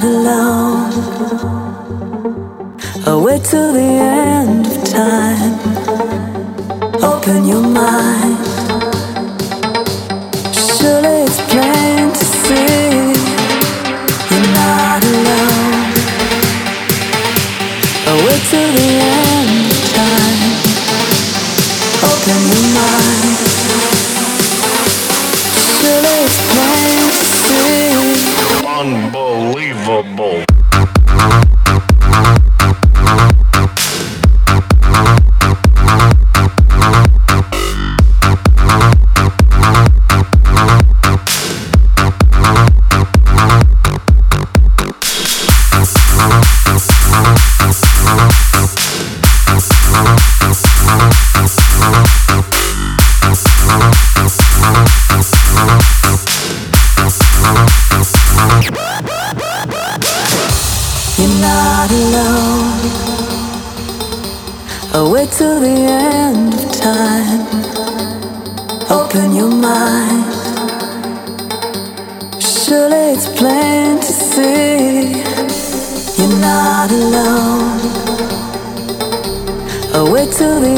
not alone. Away till the end of time. Open your mind. Unbelievable. Till the end of time. Open your mind. Surely it's plain to see. You're not alone. Away till the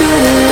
to the